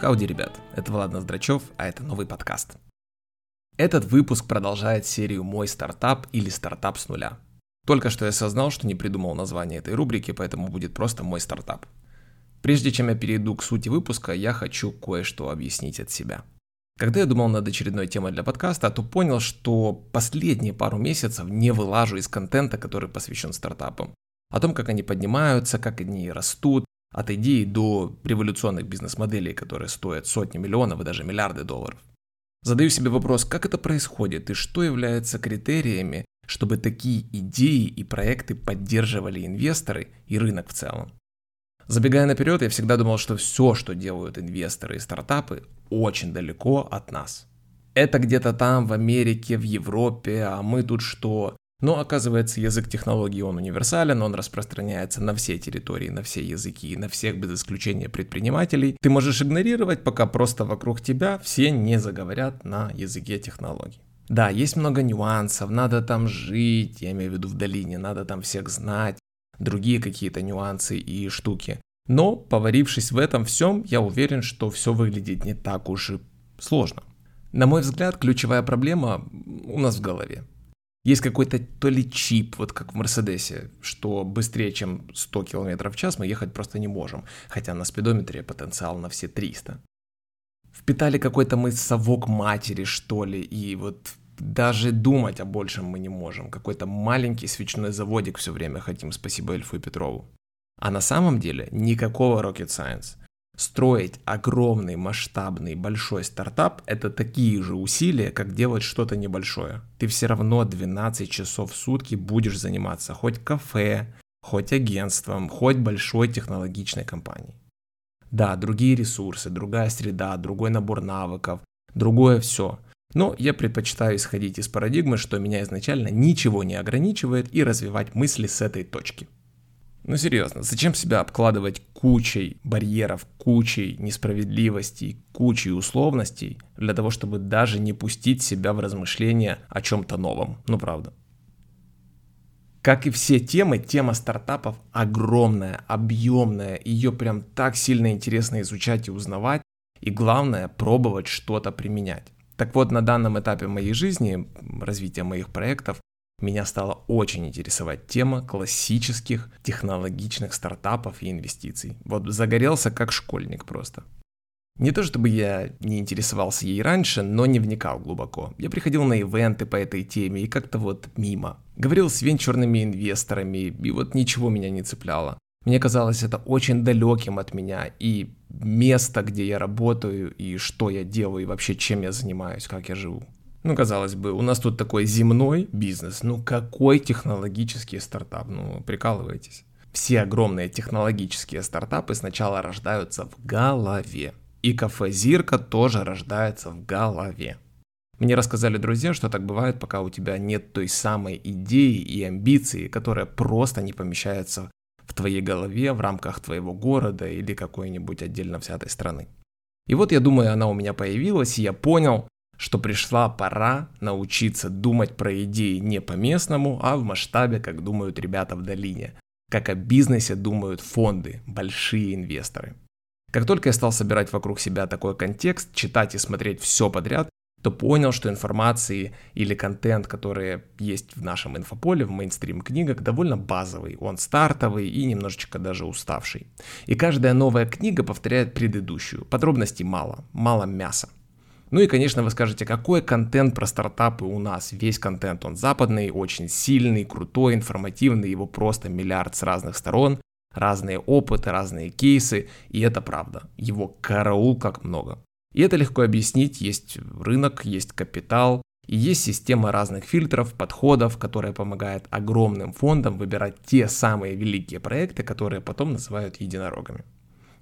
Хауди, ребят, это Влад Ноздрачев, а это новый подкаст. Этот выпуск продолжает серию «Мой стартап» или «Стартап с нуля». Только что я осознал, что не придумал название этой рубрики, поэтому будет просто «Мой стартап». Прежде чем я перейду к сути выпуска, я хочу кое-что объяснить от себя. Когда я думал над очередной темой для подкаста, то понял, что последние пару месяцев не вылажу из контента, который посвящен стартапам. О том, как они поднимаются, как они растут, от идеи до революционных бизнес-моделей, которые стоят сотни миллионов и даже миллиарды долларов. Задаю себе вопрос, как это происходит и что является критериями, чтобы такие идеи и проекты поддерживали инвесторы и рынок в целом. Забегая наперед, я всегда думал, что все, что делают инвесторы и стартапы, очень далеко от нас. Это где-то там, в Америке, в Европе, а мы тут что? Но оказывается, язык технологий, он универсален, он распространяется на все территории, на все языки, на всех без исключения предпринимателей. Ты можешь игнорировать, пока просто вокруг тебя все не заговорят на языке технологий. Да, есть много нюансов, надо там жить, я имею в виду в долине, надо там всех знать, другие какие-то нюансы и штуки. Но, поварившись в этом всем, я уверен, что все выглядит не так уж и сложно. На мой взгляд, ключевая проблема у нас в голове. Есть какой-то то ли чип, вот как в Мерседесе, что быстрее, чем 100 км в час мы ехать просто не можем, хотя на спидометре потенциал на все 300. Впитали какой-то мы совок матери, что ли, и вот даже думать о большем мы не можем. Какой-то маленький свечной заводик все время хотим, спасибо Эльфу и Петрову. А на самом деле никакого rocket science. Строить огромный, масштабный, большой стартап – это такие же усилия, как делать что-то небольшое. Ты все равно 12 часов в сутки будешь заниматься хоть кафе, хоть агентством, хоть большой технологичной компанией. Да, другие ресурсы, другая среда, другой набор навыков, другое все. Но я предпочитаю исходить из парадигмы, что меня изначально ничего не ограничивает и развивать мысли с этой точки. Ну серьезно, зачем себя обкладывать кучей барьеров, кучей несправедливостей, кучей условностей для того, чтобы даже не пустить себя в размышления о чем-то новом? Ну правда. Как и все темы, тема стартапов огромная, объемная, ее прям так сильно интересно изучать и узнавать, и главное пробовать что-то применять. Так вот, на данном этапе моей жизни, развития моих проектов, меня стала очень интересовать тема классических технологичных стартапов и инвестиций. Вот загорелся как школьник просто. Не то чтобы я не интересовался ей раньше, но не вникал глубоко. Я приходил на ивенты по этой теме и как-то вот мимо. Говорил с венчурными инвесторами, и вот ничего меня не цепляло. Мне казалось это очень далеким от меня, и место, где я работаю, и что я делаю, и вообще чем я занимаюсь, как я живу. Ну, казалось бы, у нас тут такой земной бизнес, ну какой технологический стартап, ну прикалываетесь. Все огромные технологические стартапы сначала рождаются в голове. И кафе Зирка тоже рождается в голове. Мне рассказали друзья, что так бывает, пока у тебя нет той самой идеи и амбиции, которая просто не помещается в твоей голове в рамках твоего города или какой-нибудь отдельно взятой страны. И вот я думаю, она у меня появилась, и я понял, что пришла пора научиться думать про идеи не по-местному, а в масштабе, как думают ребята в долине. Как о бизнесе думают фонды, большие инвесторы. Как только я стал собирать вокруг себя такой контекст, читать и смотреть все подряд, то понял, что информации или контент, которые есть в нашем инфополе, в мейнстрим книгах, довольно базовый. Он стартовый и немножечко даже уставший. И каждая новая книга повторяет предыдущую. Подробностей мало, мало мяса. Ну и, конечно, вы скажете, какой контент про стартапы у нас? Весь контент, он западный, очень сильный, крутой, информативный, его просто миллиард с разных сторон, разные опыты, разные кейсы, и это правда. Его караул как много. И это легко объяснить, есть рынок, есть капитал, и есть система разных фильтров, подходов, которая помогает огромным фондам выбирать те самые великие проекты, которые потом называют единорогами.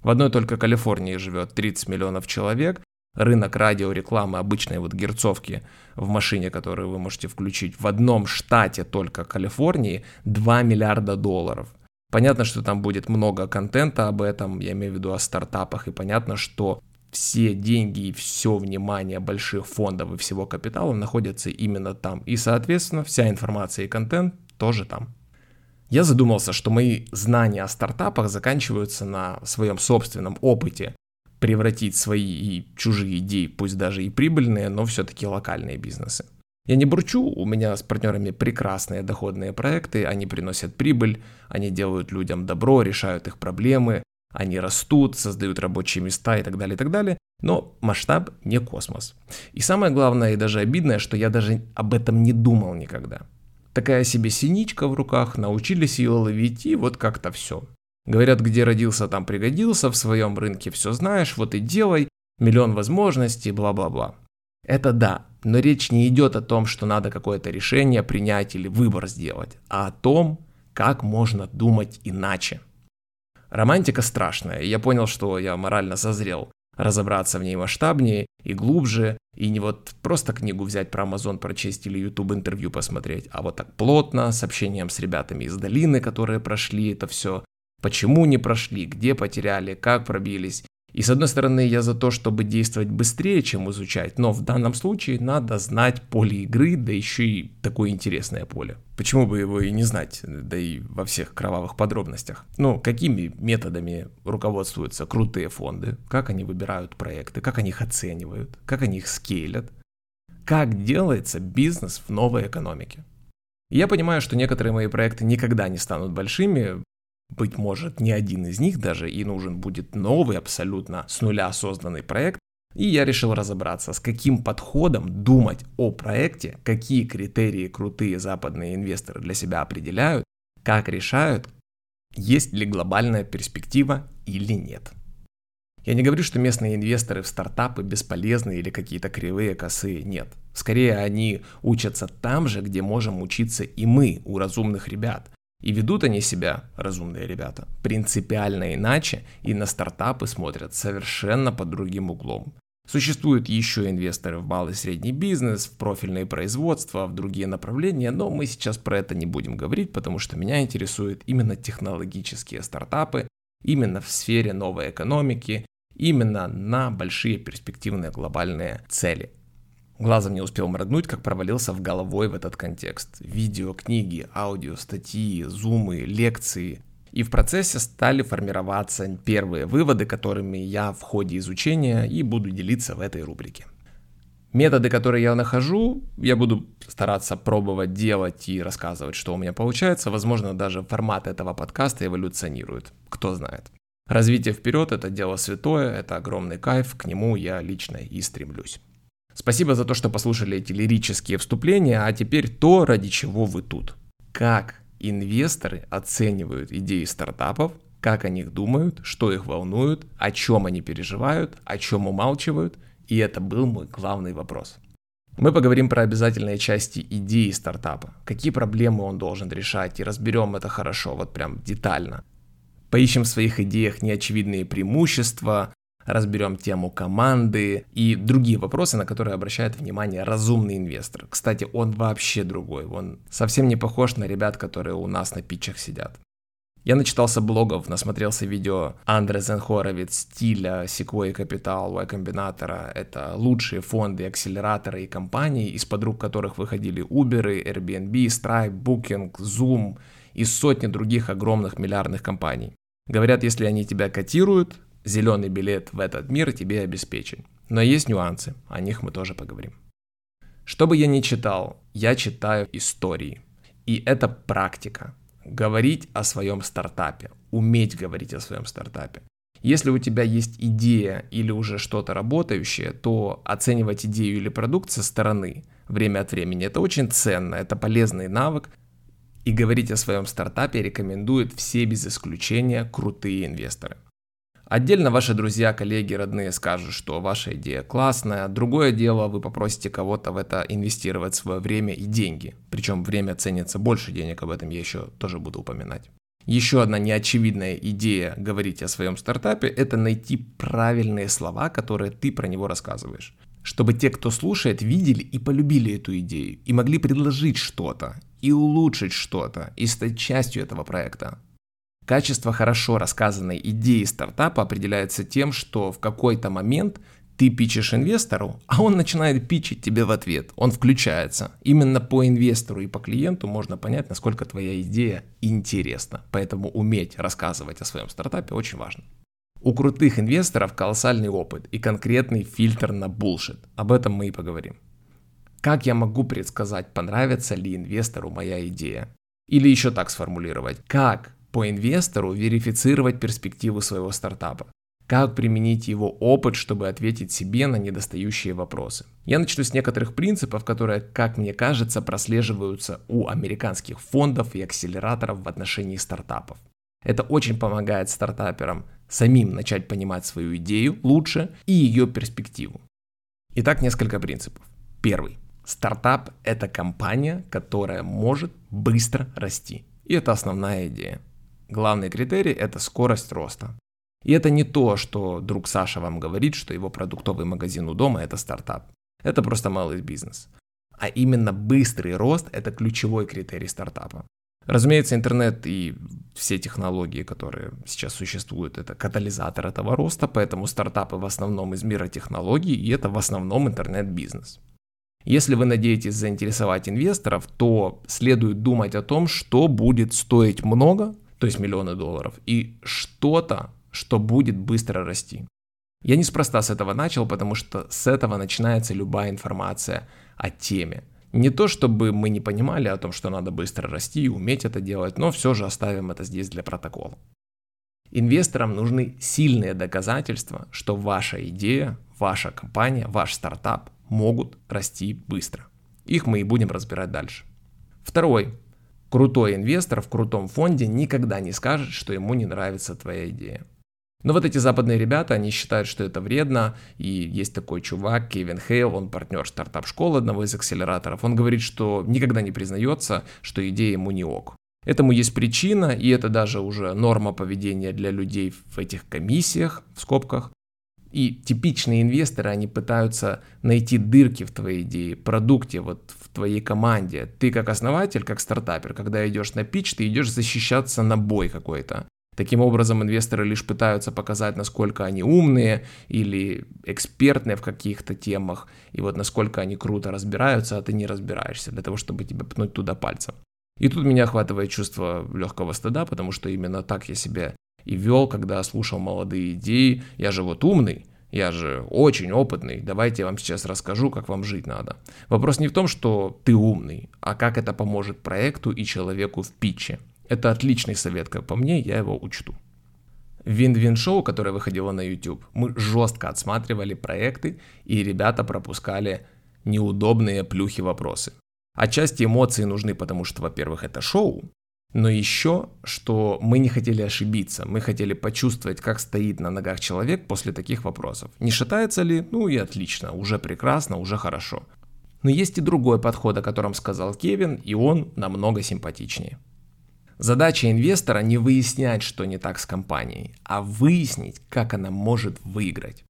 В одной только Калифорнии живет 30 миллионов человек, рынок радиорекламы обычной вот герцовки в машине, которую вы можете включить, в одном штате только Калифорнии 2 миллиарда долларов. Понятно, что там будет много контента об этом, я имею в виду о стартапах, и понятно, что все деньги и все внимание больших фондов и всего капитала находятся именно там. И, соответственно, вся информация и контент тоже там. Я задумался, что мои знания о стартапах заканчиваются на своем собственном опыте превратить свои и чужие идеи, пусть даже и прибыльные, но все-таки локальные бизнесы. Я не бурчу, у меня с партнерами прекрасные доходные проекты, они приносят прибыль, они делают людям добро, решают их проблемы, они растут, создают рабочие места и так далее, и так далее. Но масштаб не космос. И самое главное и даже обидное, что я даже об этом не думал никогда. Такая себе синичка в руках, научились ее ловить и вот как-то все. Говорят, где родился, там пригодился, в своем рынке все знаешь, вот и делай, миллион возможностей, бла-бла-бла. Это да, но речь не идет о том, что надо какое-то решение принять или выбор сделать, а о том, как можно думать иначе. Романтика страшная, и я понял, что я морально созрел разобраться в ней масштабнее и глубже, и не вот просто книгу взять про Amazon прочесть или YouTube интервью посмотреть, а вот так плотно, с общением с ребятами из долины, которые прошли это все, почему не прошли, где потеряли, как пробились, и с одной стороны, я за то, чтобы действовать быстрее, чем изучать, но в данном случае надо знать поле игры, да еще и такое интересное поле. Почему бы его и не знать, да и во всех кровавых подробностях. Ну, какими методами руководствуются крутые фонды, как они выбирают проекты, как они их оценивают, как они их скейлят, как делается бизнес в новой экономике. я понимаю, что некоторые мои проекты никогда не станут большими, быть может, ни один из них даже и нужен будет новый, абсолютно с нуля созданный проект. И я решил разобраться, с каким подходом думать о проекте, какие критерии крутые западные инвесторы для себя определяют, как решают, есть ли глобальная перспектива или нет. Я не говорю, что местные инвесторы в стартапы бесполезны или какие-то кривые, косые, нет. Скорее, они учатся там же, где можем учиться и мы, у разумных ребят. И ведут они себя, разумные ребята, принципиально иначе и на стартапы смотрят совершенно под другим углом. Существуют еще инвесторы в малый и средний бизнес, в профильные производства, в другие направления, но мы сейчас про это не будем говорить, потому что меня интересуют именно технологические стартапы, именно в сфере новой экономики, именно на большие перспективные глобальные цели. Глазом не успел моргнуть, как провалился в головой в этот контекст. Видео, книги, аудио, статьи, зумы, лекции. И в процессе стали формироваться первые выводы, которыми я в ходе изучения и буду делиться в этой рубрике. Методы, которые я нахожу, я буду стараться пробовать делать и рассказывать, что у меня получается. Возможно, даже формат этого подкаста эволюционирует. Кто знает. Развитие вперед – это дело святое, это огромный кайф, к нему я лично и стремлюсь. Спасибо за то, что послушали эти лирические вступления, а теперь то, ради чего вы тут. Как инвесторы оценивают идеи стартапов, как о них думают, что их волнует, о чем они переживают, о чем умалчивают, и это был мой главный вопрос. Мы поговорим про обязательные части идеи стартапа, какие проблемы он должен решать, и разберем это хорошо, вот прям детально. Поищем в своих идеях неочевидные преимущества, разберем тему команды и другие вопросы, на которые обращает внимание разумный инвестор. Кстати, он вообще другой, он совсем не похож на ребят, которые у нас на питчах сидят. Я начитался блогов, насмотрелся видео Андре Зенхоровец, Стиля, Sequoia Capital, Y Combinator. Это лучшие фонды, акселераторы и компании, из-под рук которых выходили Uber, Airbnb, Stripe, Booking, Zoom и сотни других огромных миллиардных компаний. Говорят, если они тебя котируют, зеленый билет в этот мир тебе обеспечен. Но есть нюансы, о них мы тоже поговорим. Что бы я ни читал, я читаю истории. И это практика. Говорить о своем стартапе, уметь говорить о своем стартапе. Если у тебя есть идея или уже что-то работающее, то оценивать идею или продукт со стороны время от времени это очень ценно, это полезный навык. И говорить о своем стартапе рекомендуют все без исключения крутые инвесторы. Отдельно ваши друзья, коллеги, родные скажут, что ваша идея классная. Другое дело, вы попросите кого-то в это инвестировать свое время и деньги. Причем время ценится больше денег, об этом я еще тоже буду упоминать. Еще одна неочевидная идея говорить о своем стартапе – это найти правильные слова, которые ты про него рассказываешь. Чтобы те, кто слушает, видели и полюбили эту идею, и могли предложить что-то, и улучшить что-то, и стать частью этого проекта. Качество хорошо рассказанной идеи стартапа определяется тем, что в какой-то момент ты пичешь инвестору, а он начинает пичить тебе в ответ. Он включается. Именно по инвестору и по клиенту можно понять, насколько твоя идея интересна. Поэтому уметь рассказывать о своем стартапе очень важно. У крутых инвесторов колоссальный опыт и конкретный фильтр на булшит. Об этом мы и поговорим. Как я могу предсказать, понравится ли инвестору моя идея? Или еще так сформулировать, как по инвестору верифицировать перспективу своего стартапа? Как применить его опыт, чтобы ответить себе на недостающие вопросы? Я начну с некоторых принципов, которые, как мне кажется, прослеживаются у американских фондов и акселераторов в отношении стартапов. Это очень помогает стартаперам самим начать понимать свою идею лучше и ее перспективу. Итак, несколько принципов. Первый. Стартап – это компания, которая может быстро расти. И это основная идея. Главный критерий – это скорость роста. И это не то, что друг Саша вам говорит, что его продуктовый магазин у дома – это стартап. Это просто малый бизнес. А именно быстрый рост – это ключевой критерий стартапа. Разумеется, интернет и все технологии, которые сейчас существуют, это катализатор этого роста, поэтому стартапы в основном из мира технологий, и это в основном интернет-бизнес. Если вы надеетесь заинтересовать инвесторов, то следует думать о том, что будет стоить много, то есть миллионы долларов, и что-то, что будет быстро расти. Я неспроста с этого начал, потому что с этого начинается любая информация о теме. Не то, чтобы мы не понимали о том, что надо быстро расти и уметь это делать, но все же оставим это здесь для протокола. Инвесторам нужны сильные доказательства, что ваша идея, ваша компания, ваш стартап могут расти быстро. Их мы и будем разбирать дальше. Второй. Крутой инвестор в крутом фонде никогда не скажет, что ему не нравится твоя идея. Но вот эти западные ребята, они считают, что это вредно, и есть такой чувак, Кевин Хейл, он партнер стартап-школы одного из акселераторов, он говорит, что никогда не признается, что идея ему не ок. Этому есть причина, и это даже уже норма поведения для людей в этих комиссиях, в скобках. И типичные инвесторы, они пытаются найти дырки в твоей идее, продукте, вот в твоей команде. Ты как основатель, как стартапер, когда идешь на пич, ты идешь защищаться на бой какой-то. Таким образом, инвесторы лишь пытаются показать, насколько они умные или экспертные в каких-то темах, и вот насколько они круто разбираются, а ты не разбираешься, для того, чтобы тебя пнуть туда пальцем. И тут меня охватывает чувство легкого стыда, потому что именно так я себя и вел, когда слушал молодые идеи. Я же вот умный, я же очень опытный, давайте я вам сейчас расскажу, как вам жить надо. Вопрос не в том, что ты умный, а как это поможет проекту и человеку в питче. Это отличный совет, как по мне, я его учту. Вин-Вин шоу, которое выходило на YouTube, мы жестко отсматривали проекты, и ребята пропускали неудобные плюхи вопросы. Отчасти эмоции нужны, потому что, во-первых, это шоу, но еще, что мы не хотели ошибиться, мы хотели почувствовать, как стоит на ногах человек после таких вопросов. Не шатается ли? Ну и отлично, уже прекрасно, уже хорошо. Но есть и другой подход, о котором сказал Кевин, и он намного симпатичнее. Задача инвестора не выяснять, что не так с компанией, а выяснить, как она может выиграть.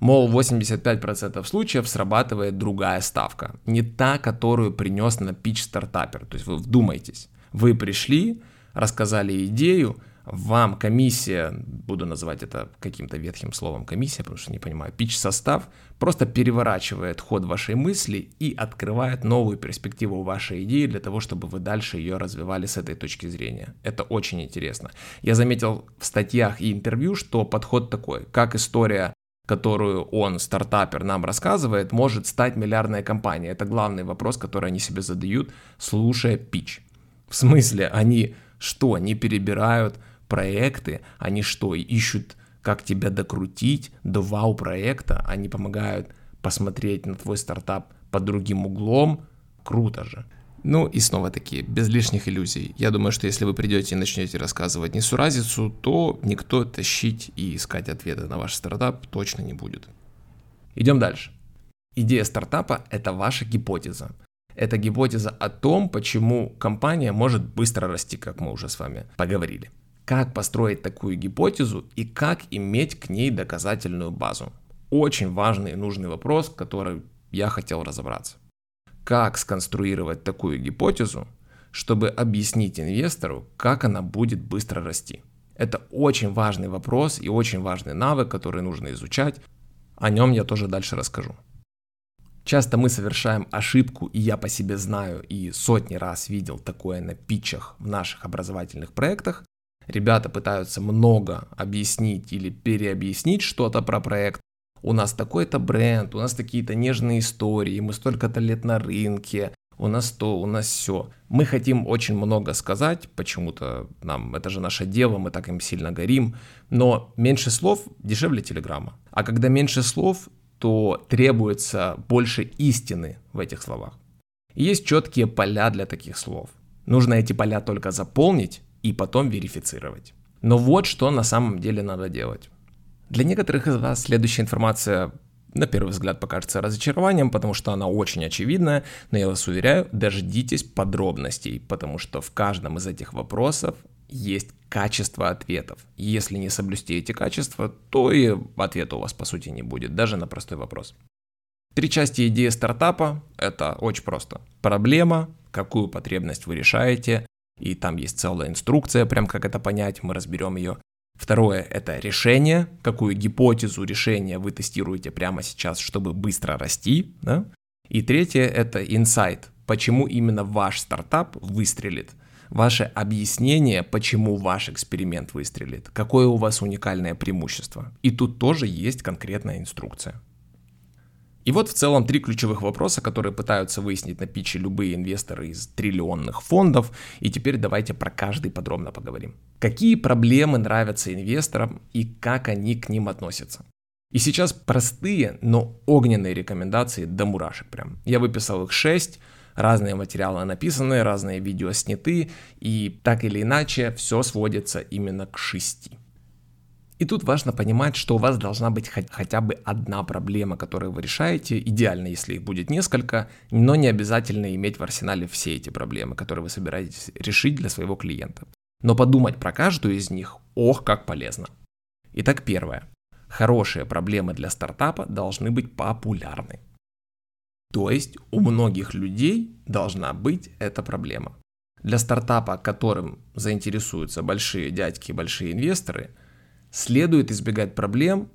Мол, 85% случаев срабатывает другая ставка, не та, которую принес на пич стартапер. То есть вы вдумайтесь, вы пришли, рассказали идею, вам комиссия, буду называть это каким-то ветхим словом комиссия, потому что не понимаю, пич-состав, просто переворачивает ход вашей мысли и открывает новую перспективу вашей идеи для того, чтобы вы дальше ее развивали с этой точки зрения. Это очень интересно. Я заметил в статьях и интервью, что подход такой, как история которую он, стартапер, нам рассказывает, может стать миллиардной компанией. Это главный вопрос, который они себе задают, слушая пич. В смысле, они что, не перебирают проекты, они что, ищут, как тебя докрутить до вау-проекта, они помогают посмотреть на твой стартап под другим углом, круто же. Ну и снова таки, без лишних иллюзий. Я думаю, что если вы придете и начнете рассказывать несуразицу, то никто тащить и искать ответы на ваш стартап точно не будет. Идем дальше. Идея стартапа – это ваша гипотеза. Это гипотеза о том, почему компания может быстро расти, как мы уже с вами поговорили как построить такую гипотезу и как иметь к ней доказательную базу. Очень важный и нужный вопрос, который я хотел разобраться. Как сконструировать такую гипотезу, чтобы объяснить инвестору, как она будет быстро расти. Это очень важный вопрос и очень важный навык, который нужно изучать. О нем я тоже дальше расскажу. Часто мы совершаем ошибку, и я по себе знаю, и сотни раз видел такое на питчах в наших образовательных проектах, Ребята пытаются много объяснить или переобъяснить что-то про проект. У нас такой-то бренд, у нас такие-то нежные истории, мы столько-то лет на рынке, у нас то, у нас все. Мы хотим очень много сказать, почему-то нам, это же наше дело, мы так им сильно горим, но меньше слов дешевле телеграмма. А когда меньше слов, то требуется больше истины в этих словах. Есть четкие поля для таких слов. Нужно эти поля только заполнить и потом верифицировать. Но вот что на самом деле надо делать. Для некоторых из вас следующая информация на первый взгляд покажется разочарованием, потому что она очень очевидная, но я вас уверяю, дождитесь подробностей, потому что в каждом из этих вопросов есть качество ответов. Если не соблюсти эти качества, то и ответа у вас по сути не будет, даже на простой вопрос. Три части идеи стартапа – это очень просто. Проблема, какую потребность вы решаете, и там есть целая инструкция, прям как это понять, мы разберем ее. Второе – это решение, какую гипотезу решения вы тестируете прямо сейчас, чтобы быстро расти. Да? И третье – это инсайт, почему именно ваш стартап выстрелит. Ваше объяснение, почему ваш эксперимент выстрелит, какое у вас уникальное преимущество. И тут тоже есть конкретная инструкция. И вот в целом три ключевых вопроса, которые пытаются выяснить на питче любые инвесторы из триллионных фондов. И теперь давайте про каждый подробно поговорим. Какие проблемы нравятся инвесторам и как они к ним относятся? И сейчас простые, но огненные рекомендации до мурашек прям. Я выписал их 6, разные материалы написаны, разные видео сняты, и так или иначе все сводится именно к 6. И тут важно понимать, что у вас должна быть хотя бы одна проблема, которую вы решаете. Идеально, если их будет несколько, но не обязательно иметь в арсенале все эти проблемы, которые вы собираетесь решить для своего клиента. Но подумать про каждую из них, ох, как полезно. Итак, первое. Хорошие проблемы для стартапа должны быть популярны. То есть у многих людей должна быть эта проблема. Для стартапа, которым заинтересуются большие дядьки и большие инвесторы – следует избегать проблем,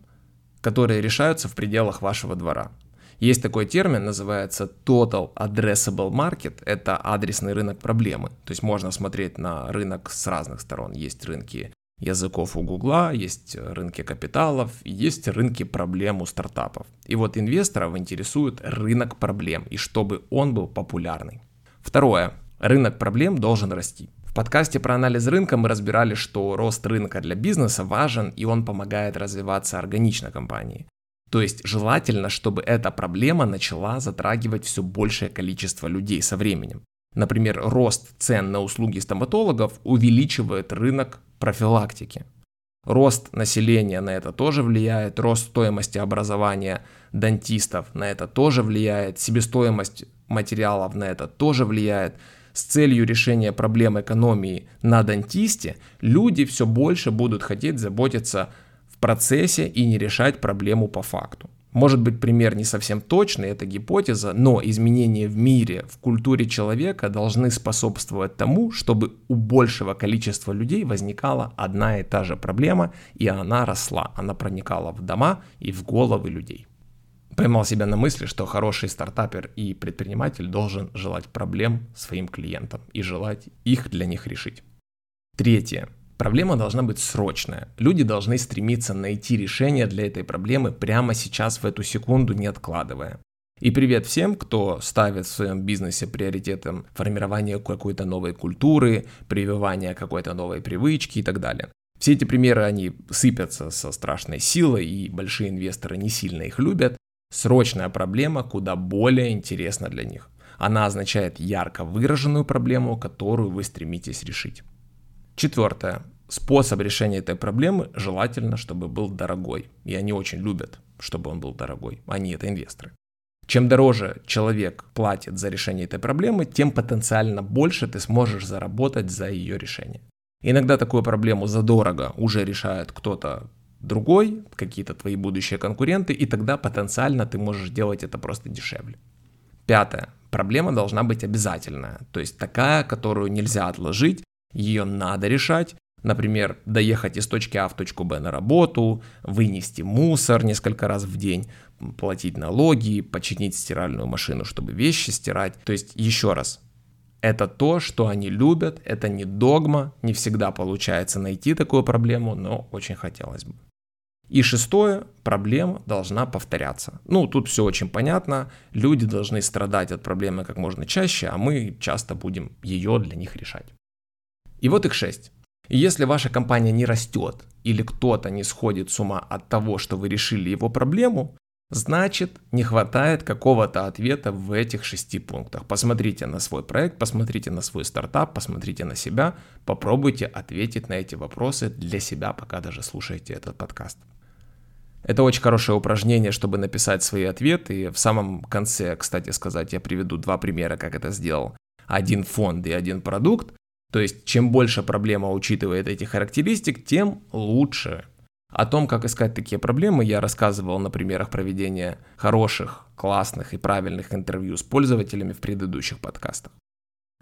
которые решаются в пределах вашего двора. Есть такой термин, называется Total Addressable Market, это адресный рынок проблемы. То есть можно смотреть на рынок с разных сторон. Есть рынки языков у Гугла, есть рынки капиталов, есть рынки проблем у стартапов. И вот инвесторов интересует рынок проблем, и чтобы он был популярный. Второе. Рынок проблем должен расти подкасте про анализ рынка мы разбирали, что рост рынка для бизнеса важен и он помогает развиваться органично компании. То есть желательно, чтобы эта проблема начала затрагивать все большее количество людей со временем. Например, рост цен на услуги стоматологов увеличивает рынок профилактики. Рост населения на это тоже влияет, рост стоимости образования дантистов на это тоже влияет, себестоимость материалов на это тоже влияет с целью решения проблем экономии на дантисте, люди все больше будут хотеть заботиться в процессе и не решать проблему по факту. Может быть, пример не совсем точный, это гипотеза, но изменения в мире, в культуре человека должны способствовать тому, чтобы у большего количества людей возникала одна и та же проблема, и она росла, она проникала в дома и в головы людей поймал себя на мысли, что хороший стартапер и предприниматель должен желать проблем своим клиентам и желать их для них решить. Третье. Проблема должна быть срочная. Люди должны стремиться найти решение для этой проблемы прямо сейчас, в эту секунду, не откладывая. И привет всем, кто ставит в своем бизнесе приоритетом формирование какой-то новой культуры, прививание какой-то новой привычки и так далее. Все эти примеры, они сыпятся со страшной силой, и большие инвесторы не сильно их любят, Срочная проблема куда более интересна для них. Она означает ярко выраженную проблему, которую вы стремитесь решить. Четвертое. Способ решения этой проблемы желательно, чтобы был дорогой. И они очень любят, чтобы он был дорогой. Они это инвесторы. Чем дороже человек платит за решение этой проблемы, тем потенциально больше ты сможешь заработать за ее решение. Иногда такую проблему задорого уже решает кто-то другой, какие-то твои будущие конкуренты, и тогда потенциально ты можешь делать это просто дешевле. Пятое. Проблема должна быть обязательная, то есть такая, которую нельзя отложить, ее надо решать, Например, доехать из точки А в точку Б на работу, вынести мусор несколько раз в день, платить налоги, починить стиральную машину, чтобы вещи стирать. То есть, еще раз, Это то, что они любят, это не догма, не всегда получается найти такую проблему, но очень хотелось бы. И шестое, проблема должна повторяться. Ну, тут все очень понятно. Люди должны страдать от проблемы как можно чаще, а мы часто будем ее для них решать. И вот их шесть. И если ваша компания не растет или кто-то не сходит с ума от того, что вы решили его проблему, значит не хватает какого-то ответа в этих шести пунктах. Посмотрите на свой проект, посмотрите на свой стартап, посмотрите на себя, попробуйте ответить на эти вопросы для себя, пока даже слушаете этот подкаст. Это очень хорошее упражнение, чтобы написать свои ответы. И в самом конце, кстати сказать, я приведу два примера, как это сделал. Один фонд и один продукт. То есть, чем больше проблема учитывает эти характеристик, тем лучше. О том, как искать такие проблемы, я рассказывал на примерах проведения хороших, классных и правильных интервью с пользователями в предыдущих подкастах.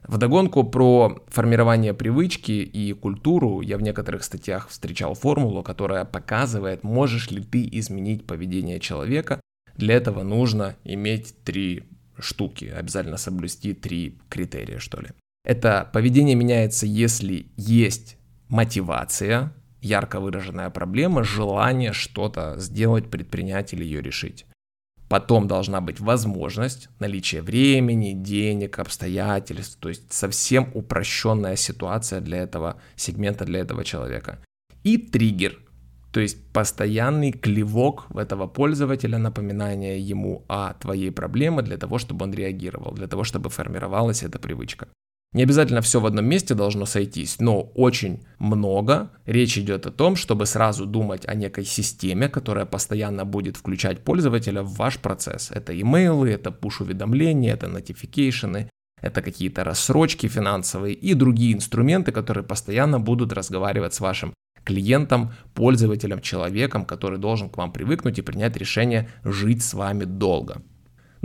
Вдогонку про формирование привычки и культуру я в некоторых статьях встречал формулу, которая показывает, можешь ли ты изменить поведение человека. Для этого нужно иметь три штуки, обязательно соблюсти три критерия, что ли. Это поведение меняется, если есть мотивация, ярко выраженная проблема, желание что-то сделать, предпринять или ее решить. Потом должна быть возможность, наличие времени, денег, обстоятельств, то есть совсем упрощенная ситуация для этого сегмента, для этого человека. И триггер, то есть постоянный клевок этого пользователя, напоминание ему о твоей проблеме для того, чтобы он реагировал, для того, чтобы формировалась эта привычка. Не обязательно все в одном месте должно сойтись, но очень много. Речь идет о том, чтобы сразу думать о некой системе, которая постоянно будет включать пользователя в ваш процесс. Это имейлы, это push-уведомления, это notification, это какие-то рассрочки финансовые и другие инструменты, которые постоянно будут разговаривать с вашим клиентом, пользователем, человеком, который должен к вам привыкнуть и принять решение жить с вами долго.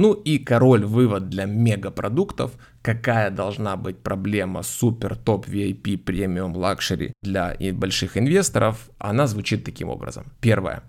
Ну и король вывод для мегапродуктов, какая должна быть проблема супер топ VIP премиум luxury для больших инвесторов, она звучит таким образом. Первое.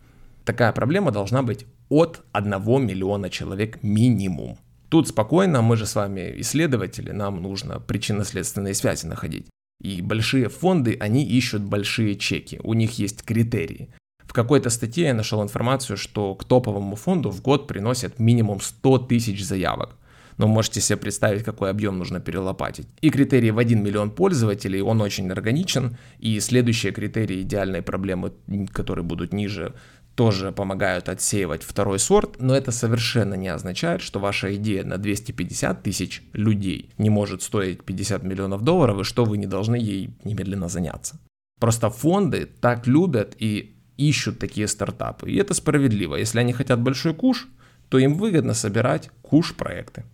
Такая проблема должна быть от 1 миллиона человек минимум. Тут спокойно, мы же с вами исследователи, нам нужно причинно-следственные связи находить. И большие фонды, они ищут большие чеки, у них есть критерии. В какой-то статье я нашел информацию, что к топовому фонду в год приносят минимум 100 тысяч заявок. Но можете себе представить, какой объем нужно перелопатить. И критерий в 1 миллион пользователей, он очень органичен. И следующие критерии идеальной проблемы, которые будут ниже, тоже помогают отсеивать второй сорт, но это совершенно не означает, что ваша идея на 250 тысяч людей не может стоить 50 миллионов долларов, и что вы не должны ей немедленно заняться. Просто фонды так любят и ищут такие стартапы. И это справедливо. Если они хотят большой куш, то им выгодно собирать куш-проекты.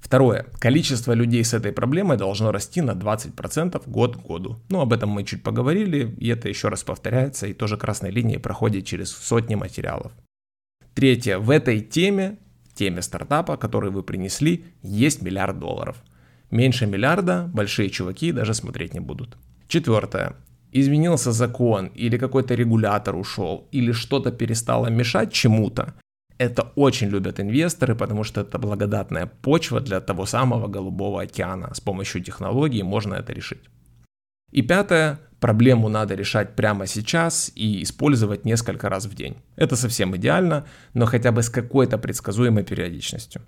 Второе. Количество людей с этой проблемой должно расти на 20% год к году. Ну, об этом мы чуть поговорили, и это еще раз повторяется, и тоже красной линией проходит через сотни материалов. Третье. В этой теме, теме стартапа, который вы принесли, есть миллиард долларов. Меньше миллиарда большие чуваки даже смотреть не будут. Четвертое изменился закон, или какой-то регулятор ушел, или что-то перестало мешать чему-то, это очень любят инвесторы, потому что это благодатная почва для того самого голубого океана. С помощью технологий можно это решить. И пятое, проблему надо решать прямо сейчас и использовать несколько раз в день. Это совсем идеально, но хотя бы с какой-то предсказуемой периодичностью.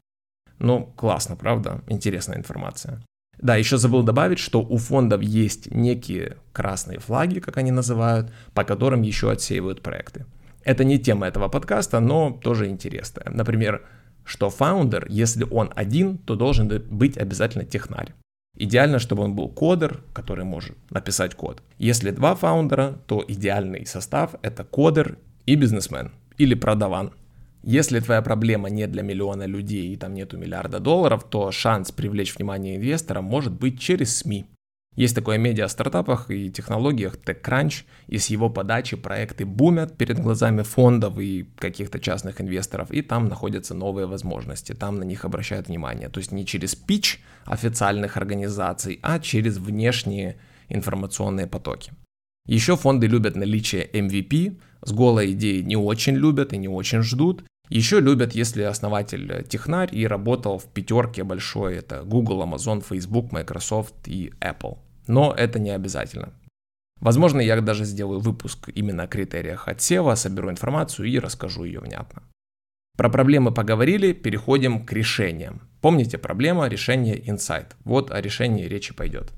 Ну, классно, правда? Интересная информация. Да, еще забыл добавить, что у фондов есть некие красные флаги, как они называют, по которым еще отсеивают проекты. Это не тема этого подкаста, но тоже интересная. Например, что фаундер, если он один, то должен быть обязательно технарь. Идеально, чтобы он был кодер, который может написать код. Если два фаундера, то идеальный состав это кодер и бизнесмен или продаван. Если твоя проблема не для миллиона людей и там нету миллиарда долларов, то шанс привлечь внимание инвестора может быть через СМИ. Есть такое медиа в стартапах и технологиях TechCrunch, и с его подачи проекты бумят перед глазами фондов и каких-то частных инвесторов, и там находятся новые возможности, там на них обращают внимание. То есть не через пич официальных организаций, а через внешние информационные потоки. Еще фонды любят наличие MVP, с голой идеей не очень любят и не очень ждут, Еще любят, если основатель технарь и работал в пятерке большой, это Google, Amazon, Facebook, Microsoft и Apple. Но это не обязательно. Возможно, я даже сделаю выпуск именно о критериях отсева, соберу информацию и расскажу ее внятно. Про проблемы поговорили, переходим к решениям. Помните, проблема, решение, инсайт. Вот о решении речи пойдет.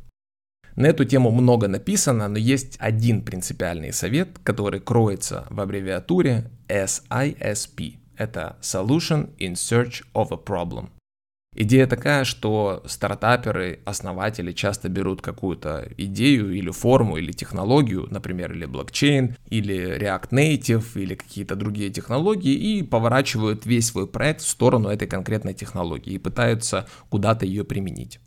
На эту тему много написано, но есть один принципиальный совет, который кроется в аббревиатуре SISP. Это Solution in Search of a Problem. Идея такая, что стартаперы, основатели часто берут какую-то идею или форму или технологию, например, или блокчейн, или React Native, или какие-то другие технологии, и поворачивают весь свой проект в сторону этой конкретной технологии и пытаются куда-то ее применить.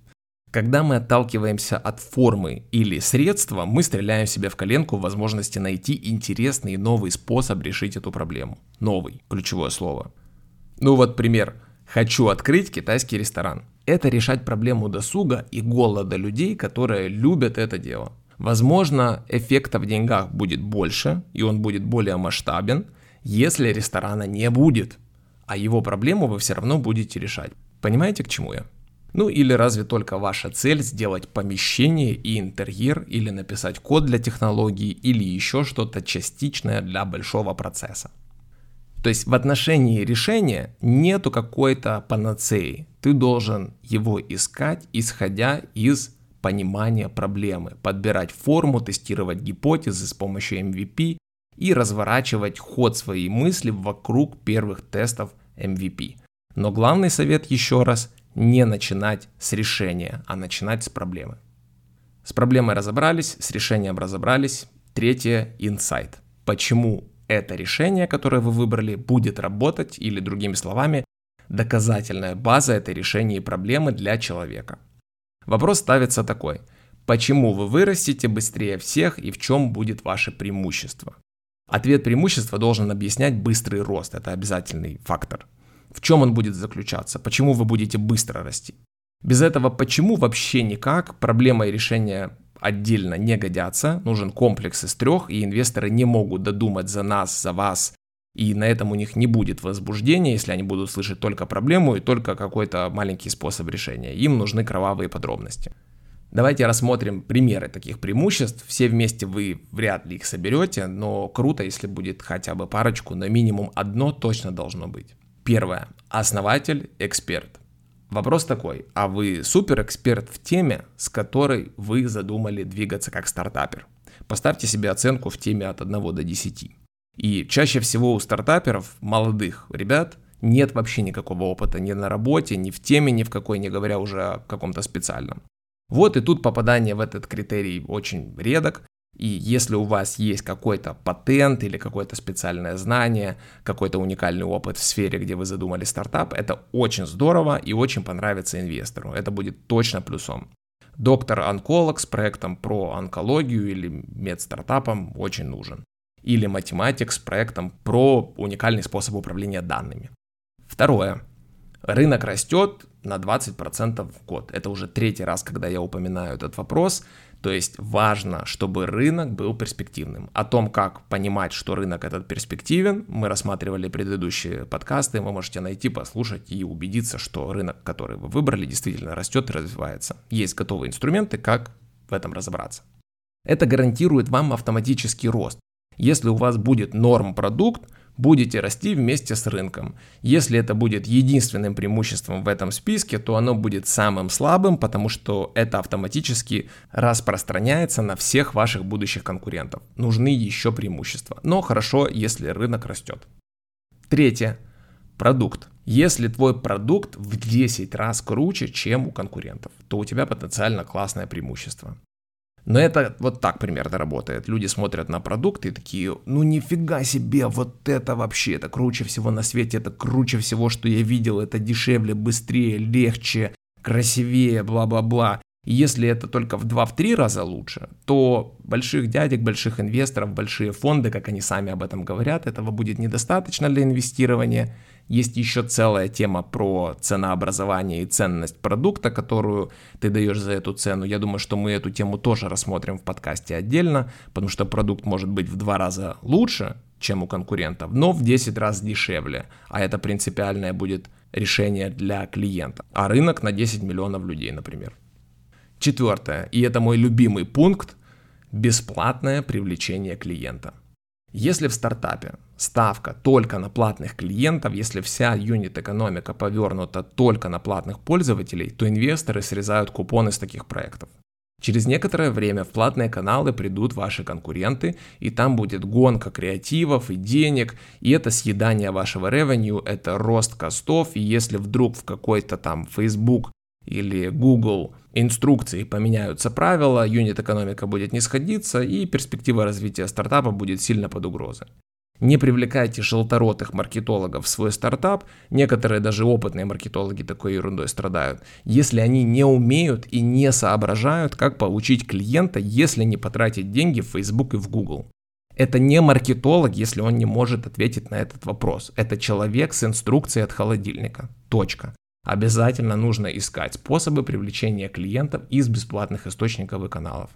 Когда мы отталкиваемся от формы или средства, мы стреляем себе в коленку в возможности найти интересный новый способ решить эту проблему. Новый, ключевое слово. Ну вот пример – Хочу открыть китайский ресторан. Это решать проблему досуга и голода людей, которые любят это дело. Возможно, эффекта в деньгах будет больше, и он будет более масштабен, если ресторана не будет, а его проблему вы все равно будете решать. Понимаете, к чему я? Ну или разве только ваша цель сделать помещение и интерьер, или написать код для технологии, или еще что-то частичное для большого процесса. То есть в отношении решения нету какой-то панацеи. Ты должен его искать, исходя из понимания проблемы, подбирать форму, тестировать гипотезы с помощью MVP и разворачивать ход своей мысли вокруг первых тестов MVP. Но главный совет еще раз – не начинать с решения, а начинать с проблемы. С проблемой разобрались, с решением разобрались. Третье – инсайт. Почему это решение, которое вы выбрали, будет работать или, другими словами, доказательная база этой решения и проблемы для человека. Вопрос ставится такой. Почему вы вырастете быстрее всех и в чем будет ваше преимущество? Ответ преимущества должен объяснять быстрый рост, это обязательный фактор. В чем он будет заключаться? Почему вы будете быстро расти? Без этого почему вообще никак проблема и решение отдельно не годятся, нужен комплекс из трех, и инвесторы не могут додумать за нас, за вас, и на этом у них не будет возбуждения, если они будут слышать только проблему и только какой-то маленький способ решения. Им нужны кровавые подробности. Давайте рассмотрим примеры таких преимуществ. Все вместе вы вряд ли их соберете, но круто, если будет хотя бы парочку, но минимум одно точно должно быть. Первое. Основатель, эксперт. Вопрос такой, а вы супер эксперт в теме, с которой вы задумали двигаться как стартапер? Поставьте себе оценку в теме от 1 до 10. И чаще всего у стартаперов, молодых ребят, нет вообще никакого опыта ни на работе, ни в теме, ни в какой, не говоря уже о каком-то специальном. Вот и тут попадание в этот критерий очень редок, и если у вас есть какой-то патент или какое-то специальное знание, какой-то уникальный опыт в сфере, где вы задумали стартап, это очень здорово и очень понравится инвестору. Это будет точно плюсом. Доктор-онколог с проектом про онкологию или медстартапом очень нужен. Или математик с проектом про уникальный способ управления данными. Второе. Рынок растет на 20% в год. Это уже третий раз, когда я упоминаю этот вопрос. То есть важно, чтобы рынок был перспективным. О том, как понимать, что рынок этот перспективен, мы рассматривали предыдущие подкасты, вы можете найти, послушать и убедиться, что рынок, который вы выбрали, действительно растет и развивается. Есть готовые инструменты, как в этом разобраться. Это гарантирует вам автоматический рост. Если у вас будет норм продукт, будете расти вместе с рынком. Если это будет единственным преимуществом в этом списке, то оно будет самым слабым, потому что это автоматически распространяется на всех ваших будущих конкурентов. Нужны еще преимущества. Но хорошо, если рынок растет. Третье. Продукт. Если твой продукт в 10 раз круче, чем у конкурентов, то у тебя потенциально классное преимущество. Но это вот так примерно работает. Люди смотрят на продукты и такие, ну нифига себе, вот это вообще, это круче всего на свете, это круче всего, что я видел, это дешевле, быстрее, легче, красивее, бла-бла-бла. Если это только в 2-3 раза лучше, то больших дядек, больших инвесторов, большие фонды, как они сами об этом говорят, этого будет недостаточно для инвестирования. Есть еще целая тема про ценообразование и ценность продукта, которую ты даешь за эту цену. Я думаю, что мы эту тему тоже рассмотрим в подкасте отдельно, потому что продукт может быть в два раза лучше, чем у конкурентов, но в 10 раз дешевле, а это принципиальное будет решение для клиента, а рынок на 10 миллионов людей, например. Четвертое, и это мой любимый пункт, бесплатное привлечение клиента. Если в стартапе ставка только на платных клиентов, если вся юнит-экономика повернута только на платных пользователей, то инвесторы срезают купоны с таких проектов. Через некоторое время в платные каналы придут ваши конкуренты, и там будет гонка креативов и денег, и это съедание вашего ревеню, это рост костов, и если вдруг в какой-то там Facebook или Google инструкции поменяются правила, юнит-экономика будет не сходиться, и перспектива развития стартапа будет сильно под угрозой. Не привлекайте желторотых маркетологов в свой стартап, некоторые даже опытные маркетологи такой ерундой страдают, если они не умеют и не соображают, как получить клиента, если не потратить деньги в Facebook и в Google. Это не маркетолог, если он не может ответить на этот вопрос. Это человек с инструкцией от холодильника. Точка. Обязательно нужно искать способы привлечения клиентов из бесплатных источников и каналов.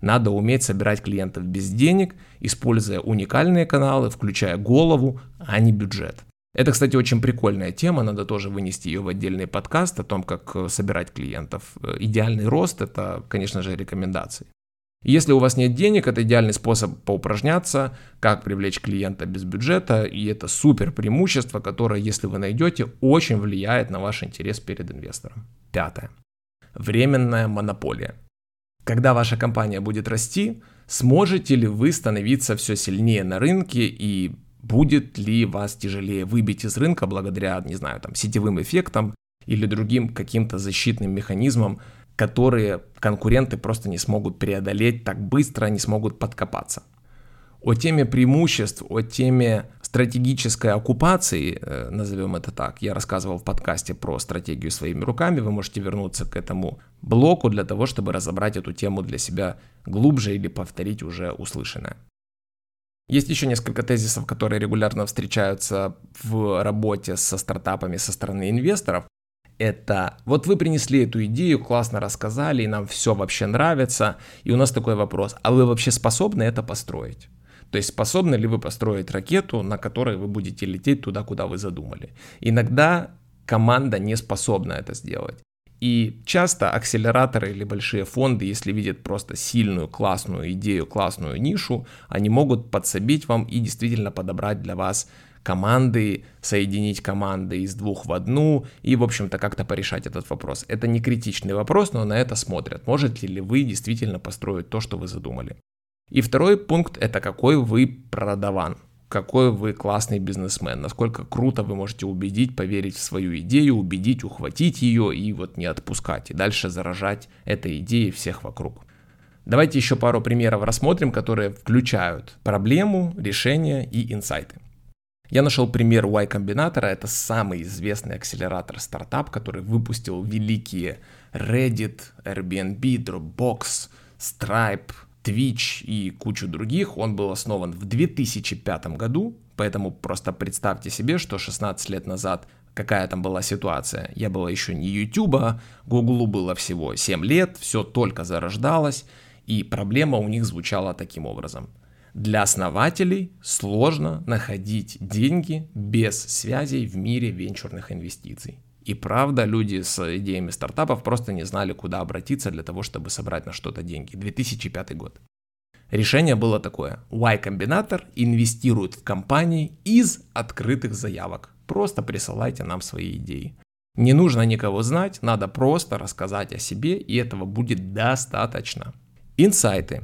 Надо уметь собирать клиентов без денег, используя уникальные каналы, включая голову, а не бюджет. Это, кстати, очень прикольная тема, надо тоже вынести ее в отдельный подкаст о том, как э, собирать клиентов. Э, идеальный рост – это, конечно же, рекомендации. Если у вас нет денег, это идеальный способ поупражняться, как привлечь клиента без бюджета, и это супер преимущество, которое, если вы найдете, очень влияет на ваш интерес перед инвестором. Пятое. Временная монополия. Когда ваша компания будет расти, сможете ли вы становиться все сильнее на рынке и будет ли вас тяжелее выбить из рынка благодаря, не знаю, там, сетевым эффектам или другим каким-то защитным механизмам, которые конкуренты просто не смогут преодолеть так быстро, не смогут подкопаться. О теме преимуществ, о теме стратегической оккупации, э, назовем это так, я рассказывал в подкасте про стратегию своими руками, вы можете вернуться к этому блоку для того, чтобы разобрать эту тему для себя глубже или повторить уже услышанное. Есть еще несколько тезисов, которые регулярно встречаются в работе со стартапами со стороны инвесторов. Это вот вы принесли эту идею, классно рассказали, и нам все вообще нравится, и у нас такой вопрос, а вы вообще способны это построить? То есть способны ли вы построить ракету, на которой вы будете лететь туда, куда вы задумали. Иногда команда не способна это сделать. И часто акселераторы или большие фонды, если видят просто сильную, классную идею, классную нишу, они могут подсобить вам и действительно подобрать для вас команды, соединить команды из двух в одну и, в общем-то, как-то порешать этот вопрос. Это не критичный вопрос, но на это смотрят. Можете ли вы действительно построить то, что вы задумали? И второй пункт – это какой вы продаван, какой вы классный бизнесмен, насколько круто вы можете убедить, поверить в свою идею, убедить, ухватить ее и вот не отпускать, и дальше заражать этой идеей всех вокруг. Давайте еще пару примеров рассмотрим, которые включают проблему, решение и инсайты. Я нашел пример Y Combinator, это самый известный акселератор стартап, который выпустил великие Reddit, Airbnb, Dropbox, Stripe, Twitch и кучу других. Он был основан в 2005 году, поэтому просто представьте себе, что 16 лет назад какая там была ситуация. Я была еще не YouTube, Google было всего 7 лет, все только зарождалось, и проблема у них звучала таким образом. Для основателей сложно находить деньги без связей в мире венчурных инвестиций. И правда, люди с идеями стартапов просто не знали, куда обратиться для того, чтобы собрать на что-то деньги. 2005 год. Решение было такое. Y-комбинатор инвестирует в компании из открытых заявок. Просто присылайте нам свои идеи. Не нужно никого знать, надо просто рассказать о себе, и этого будет достаточно. Инсайты.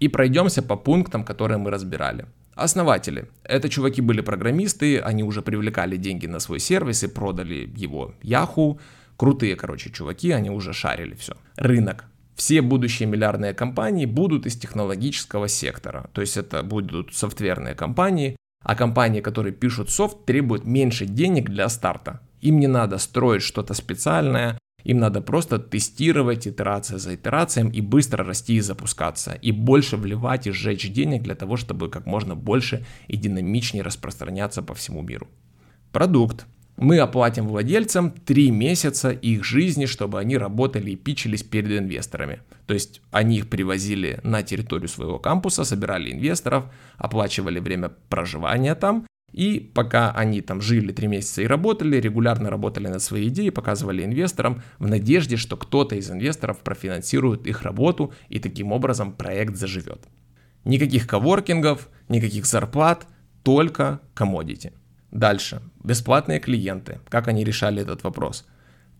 И пройдемся по пунктам, которые мы разбирали. Основатели. Это чуваки были программисты, они уже привлекали деньги на свой сервис и продали его Yahoo. Крутые, короче, чуваки, они уже шарили все. Рынок. Все будущие миллиардные компании будут из технологического сектора. То есть это будут софтверные компании, а компании, которые пишут софт, требуют меньше денег для старта. Им не надо строить что-то специальное, им надо просто тестировать итерация за итерацией и быстро расти и запускаться. И больше вливать и сжечь денег для того, чтобы как можно больше и динамичнее распространяться по всему миру. Продукт. Мы оплатим владельцам 3 месяца их жизни, чтобы они работали и пичились перед инвесторами. То есть они их привозили на территорию своего кампуса, собирали инвесторов, оплачивали время проживания там, и пока они там жили 3 месяца и работали, регулярно работали над своей идеей, показывали инвесторам в надежде, что кто-то из инвесторов профинансирует их работу и таким образом проект заживет. Никаких коворкингов, никаких зарплат, только комодити. Дальше. Бесплатные клиенты. Как они решали этот вопрос?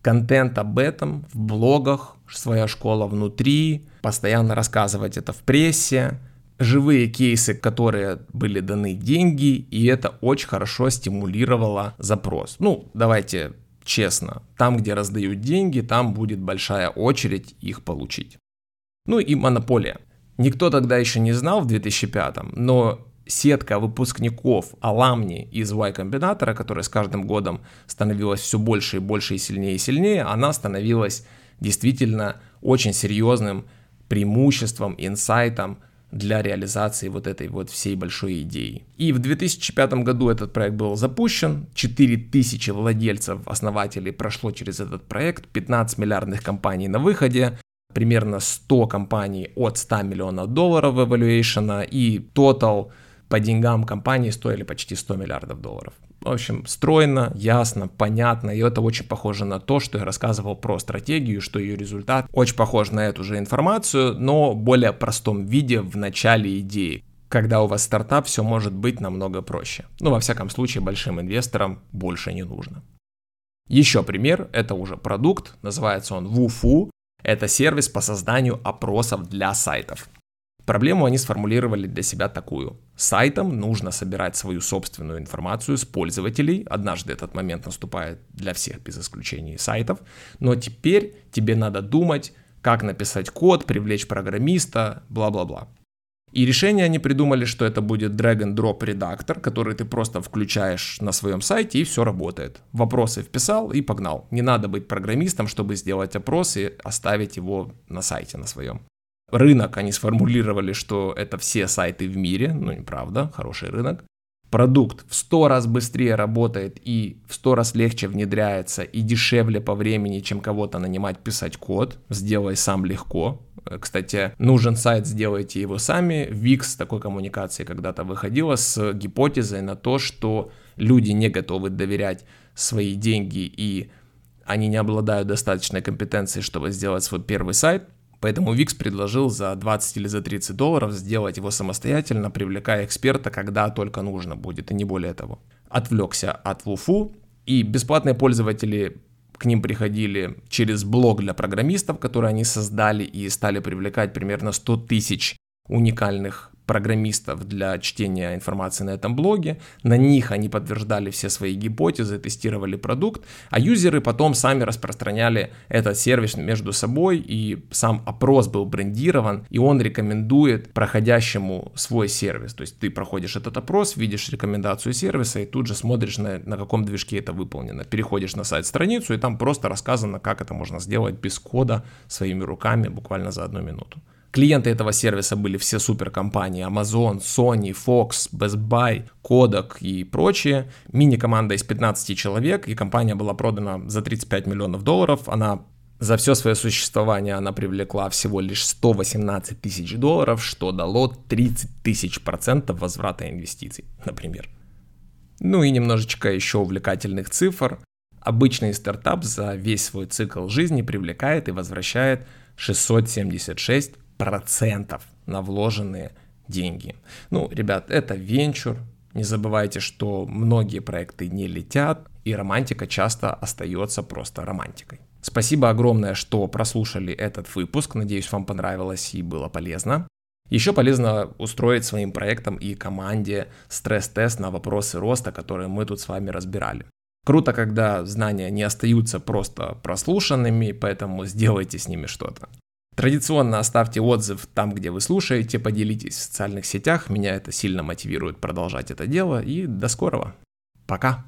Контент об этом в блогах, своя школа внутри, постоянно рассказывать это в прессе, живые кейсы, которые были даны деньги, и это очень хорошо стимулировало запрос. Ну, давайте честно, там, где раздают деньги, там будет большая очередь их получить. Ну и монополия. Никто тогда еще не знал в 2005, но сетка выпускников аламни из Y-комбинатора, которая с каждым годом становилась все больше и больше и сильнее и сильнее, она становилась действительно очень серьезным преимуществом, инсайтом для реализации вот этой вот всей большой идеи. И в 2005 году этот проект был запущен, 4000 владельцев, основателей прошло через этот проект, 15 миллиардных компаний на выходе, примерно 100 компаний от 100 миллионов долларов evaluation и total по деньгам компании стоили почти 100 миллиардов долларов. В общем, стройно, ясно, понятно, и это очень похоже на то, что я рассказывал про стратегию, что ее результат очень похож на эту же информацию, но более простом виде в начале идеи. Когда у вас стартап, все может быть намного проще. Ну, во всяком случае, большим инвесторам больше не нужно. Еще пример, это уже продукт, называется он WooFu. Это сервис по созданию опросов для сайтов. Проблему они сформулировали для себя такую. Сайтам нужно собирать свою собственную информацию с пользователей. Однажды этот момент наступает для всех без исключения сайтов. Но теперь тебе надо думать, как написать код, привлечь программиста, бла-бла-бла. И решение они придумали, что это будет drag-and-drop редактор, который ты просто включаешь на своем сайте и все работает. Вопросы вписал и погнал. Не надо быть программистом, чтобы сделать опрос и оставить его на сайте на своем рынок, они сформулировали, что это все сайты в мире, ну неправда, хороший рынок. Продукт в 100 раз быстрее работает и в 100 раз легче внедряется и дешевле по времени, чем кого-то нанимать писать код. Сделай сам легко. Кстати, нужен сайт, сделайте его сами. Wix такой коммуникации когда-то выходила с гипотезой на то, что люди не готовы доверять свои деньги и они не обладают достаточной компетенцией, чтобы сделать свой первый сайт, Поэтому Wix предложил за 20 или за 30 долларов сделать его самостоятельно, привлекая эксперта, когда только нужно будет, и не более того. Отвлекся от Вуфу, и бесплатные пользователи к ним приходили через блог для программистов, который они создали и стали привлекать примерно 100 тысяч уникальных программистов для чтения информации на этом блоге. На них они подтверждали все свои гипотезы, тестировали продукт, а юзеры потом сами распространяли этот сервис между собой, и сам опрос был брендирован, и он рекомендует проходящему свой сервис. То есть ты проходишь этот опрос, видишь рекомендацию сервиса, и тут же смотришь, на, на каком движке это выполнено. Переходишь на сайт-страницу, и там просто рассказано, как это можно сделать без кода, своими руками, буквально за одну минуту. Клиенты этого сервиса были все суперкомпании Amazon, Sony, Fox, Best Buy, Kodak и прочие. Мини-команда из 15 человек, и компания была продана за 35 миллионов долларов. Она за все свое существование она привлекла всего лишь 118 тысяч долларов, что дало 30 тысяч процентов возврата инвестиций, например. Ну и немножечко еще увлекательных цифр. Обычный стартап за весь свой цикл жизни привлекает и возвращает 676 процентов на вложенные деньги. Ну, ребят, это венчур. Не забывайте, что многие проекты не летят, и романтика часто остается просто романтикой. Спасибо огромное, что прослушали этот выпуск. Надеюсь, вам понравилось и было полезно. Еще полезно устроить своим проектам и команде стресс-тест на вопросы роста, которые мы тут с вами разбирали. Круто, когда знания не остаются просто прослушанными, поэтому сделайте с ними что-то. Традиционно оставьте отзыв там, где вы слушаете, поделитесь в социальных сетях, меня это сильно мотивирует продолжать это дело, и до скорого. Пока!